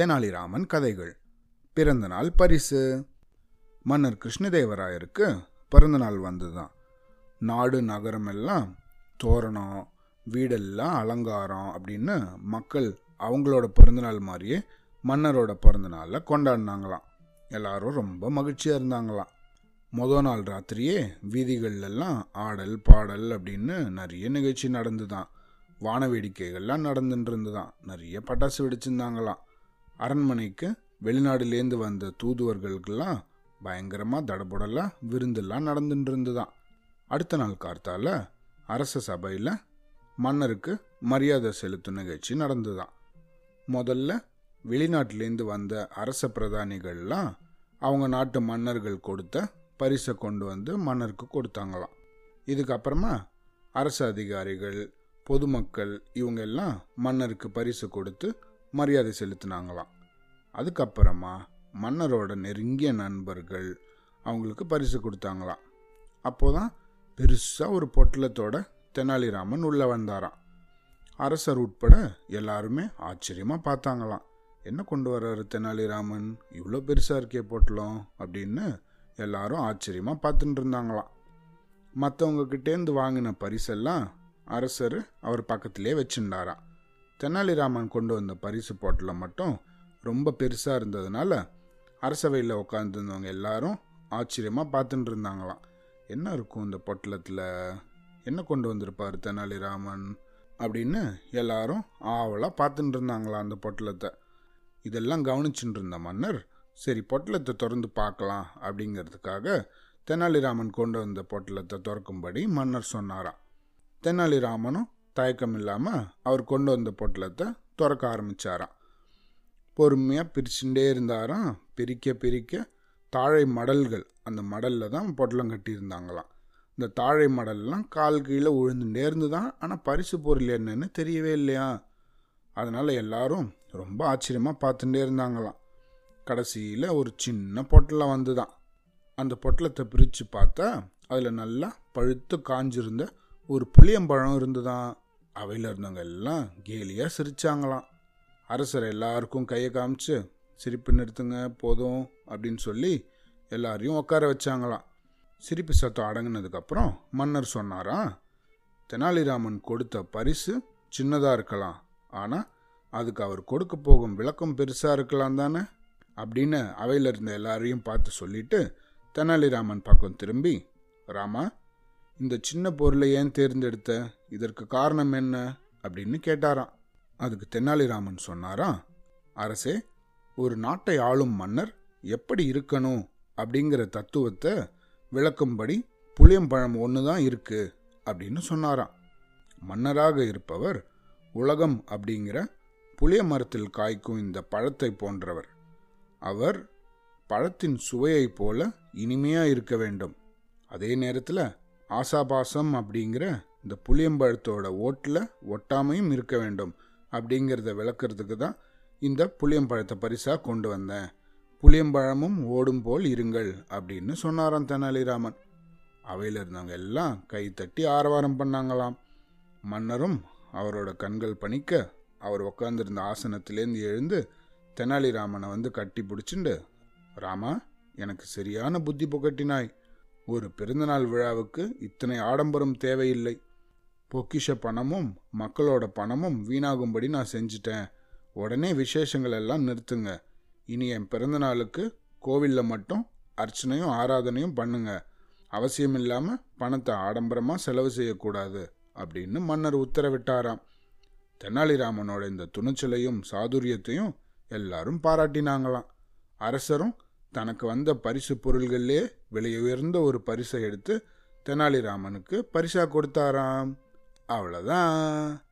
தெனாலிராமன் கதைகள். பிறந்தநாள் பரிசு. மன்னர் கிருஷ்ணதேவராயருக்கு பிறந்தநாள் வந்ததுதான். நாடு நகரம் எல்லாம் தோரணம் வீடெல்லாம் அலங்காரம் அப்படின்னு மக்கள் அவங்களோட பிறந்தநாள் மாதிரியே மன்னரோட பிறந்தநாளை கொண்டாடினாங்களாம். எல்லாரும் ரொம்ப மகிழ்ச்சியாக இருந்தாங்களாம். மொதல் நாள் ராத்திரியே வீதிகளிலெல்லாம் ஆடல் பாடல் அப்படின்னு நிறைய நிகழ்ச்சி நடந்துதான். வான வேடிக்கைகள்லாம் நடந்துட்டு இருந்துதான். நிறைய பட்டாசு வெடிச்சிருந்தாங்களாம். அரண்மனைக்கு வெளிநாடுலேருந்து வந்த தூதுவர்களுக்கெல்லாம் பயங்கரமாக தடபுடலாக விருந்தெல்லாம் நடந்துட்டு இருந்துதான் அடுத்த நாள் கார்த்தால அரச சபையில் மன்னருக்கு மரியாதை செலுத்தும் நிகழ்ச்சி நடந்துதான். முதல்ல வெளிநாட்டிலேருந்து வந்த அரச பிரதானிகள்லாம் அவங்க நாட்டு மன்னர்கள் கொடுத்த பரிசை கொண்டு வந்து மன்னருக்கு கொடுத்தாங்களாம். இதுக்கப்புறமா அரசு அதிகாரிகள் பொதுமக்கள் இவங்க எல்லாம் மன்னருக்கு பரிசு கொடுத்து மரியாதை செலுத்தினாங்களாம். அதுக்கப்புறமா மன்னரோட நெருங்கிய நண்பர்கள் அவங்களுக்கு பரிசு கொடுத்தாங்களாம். அப்போதான் பெருசாக ஒரு பொட்டலத்தோட தெனாலிராமன் உள்ளே வந்தாராம். அரசர் உட்பட எல்லாருமே ஆச்சரியமாக பார்த்தாங்களாம். என்ன கொண்டு வர்றாரு தெனாலிராமன்? இவ்வளோ பெருசாக இருக்கே பொட்டலம் அப்படின்னு எல்லாரும் ஆச்சரியமாக பார்த்துட்டு இருந்தாங்களாம். மற்றவங்க கிட்டேருந்து வாங்கின பரிசெல்லாம் அரசர் அவர் பக்கத்திலே வச்சுருந்தாராம் தெனாலிராமன் கொண்டு வந்த பரிசு பொட்டலம் மட்டும் ரொம்ப பெருசாக இருந்ததுனால அரசவையில் உட்காந்துருந்தவங்க எல்லாரும் ஆச்சரியமாக பார்த்துட்டு இருந்தாங்களாம். என்ன இருக்கும் இந்த பொட்டலத்தில்? என்ன கொண்டு வந்திருப்பார் தெனாலிராமன்? அப்படின்னு எல்லாரும் ஆவலாக பார்த்துட்டு இருந்தாங்களாம் அந்த பொட்டலத்தை. இதெல்லாம் கவனிச்சுட்டு இருந்த மன்னர் சரி பொட்டலத்தை திறந்து பார்க்கலாம் அப்படிங்கிறதுக்காக தெனாலிராமன் கொண்டு வந்த பொட்டலத்தை திறக்கும்படி மன்னர் சொன்னாராம். தெனாலிராமனும் தயக்கம் இல்லாமல் அவர் கொண்டு வந்த பொட்டலத்தை திறக்க ஆரம்பித்தாராம் பொறுமையாக பிரிச்சுட்டே இருந்தாராம். பிரிக்க பிரிக்க தாழை மடல்கள் அந்த மடலில் தான் பொட்டலம் கட்டியிருந்தாங்களாம். இந்த தாழை மடல்லாம் கால் கீழே விழுந்துட்டே இருந்துதான். ஆனால் பரிசு பொருள் என்னன்னு தெரியவே இல்லையா? அதனால் எல்லாரும் ரொம்ப ஆச்சரியமாக பார்த்துட்டே இருந்தாங்களாம். கடைசியில் ஒரு சின்ன பொட்டலம் வந்துதான். அந்த பொட்டலத்தை பிரித்து பார்த்தா அதில் நல்லா பழுத்து காஞ்சிருந்த ஒரு புளியம்பழம் இருந்துதான். அவையில் இருந்தவங்க எல்லாம் கேலியாக சிரித்தாங்களாம் அரசர் எல்லாருக்கும் கையை காமிச்சு சிரிப்பு நிறுத்துங்க போதும் அப்படின்னு சொல்லி எல்லாரையும் உட்கார வச்சாங்களாம். சிரிப்பு சத்தம் அடங்கினதுக்கப்புறம் மன்னர் சொன்னாராம் தெனாலிராமன் கொடுத்த பரிசு சின்னதாக இருக்கலாம். ஆனால் அதுக்கு அவர் கொடுக்க போகும் விளக்கம் பெருசாக இருக்கலாம் தானே? அப்படின்னு அவையில் இருந்த எல்லாரையும் பார்த்து சொல்லிட்டு தெனாலிராமன் பக்கம் திரும்பி ராமா இந்த சின்ன பொருளை ஏன் தேர்ந்தெடுத்த? இதற்கு காரணம் என்ன? அப்படின்னு கேட்டாராம். அதுக்கு தெனாலிராமன் சொன்னாராம் அரசே ஒரு நாட்டை ஆளும் மன்னர் எப்படி இருக்கணும்? அப்படிங்கிற தத்துவத்தை விளக்கும்படி புளியம்பழம் ஒன்று தான் இருக்கு அப்படின்னு சொன்னாராம். மன்னராக இருப்பவர் உலகம் அப்படிங்கிற புளிய மரத்தில் காய்க்கும் இந்த பழத்தை போன்றவர். அவர் பழத்தின் சுவையைப் போல இனிமையாக இருக்க வேண்டும். அதே நேரத்தில் ஆசாபாசம் அப்படிங்கிற இந்த புளியம்பழத்தோட ஓட்டில் ஒட்டாமையும் இருக்க வேண்டும் அப்படிங்கிறத விளக்குறதுக்கு தான் இந்த புளியம்பழத்தை பரிசாக கொண்டு வந்தேன். புளியம்பழமும் ஓடும் போல் இருங்கள் அப்படின்னு சொன்னாராம் தெனாலிராமன். அவையில் இருந்தவங்க எல்லாம் கை தட்டி ஆரவாரம் பண்ணாங்களாம். மன்னரும் அவரோட கண்கள் பணிக்க அவர் உட்காந்துருந்த ஆசனத்திலேருந்து எழுந்து தெனாலிராமனை வந்து கட்டி பிடிச்சிண்டு ராமா எனக்கு சரியான புத்தி புகட்டினாய். ஒரு பிறந்தநாள் விழாவுக்கு இத்தனை ஆடம்பரம் தேவையில்லை. பொக்கிஷ பணமும் மக்களோட பணமும் வீணாகும்படி நான் செஞ்சிட்டேன். உடனே விசேஷங்கள் எல்லாம் நிறுத்துங்க. இனி என் பிறந்தநாளுக்கு கோவிலில் மட்டும் அர்ச்சனையும் ஆராதனையும் பண்ணுங்க. அவசியம் இல்லாமல் பணத்தை ஆடம்பரமாக செலவு செய்யக்கூடாது அப்படின்னு மன்னர் உத்தரவிட்டாராம். தெனாலிராமனோட இந்த துணிச்சலையும் சாதுரியத்தையும் எல்லாரும் பாராட்டினாங்களாம். அரசரும் தனக்கு வந்த பரிசு பொருள்களிலே விலையுயர்ந்த ஒரு பரிசை எடுத்து தெனாலிராமனுக்கு பரிசா கொடுத்தாராம். அவ்வளோதான்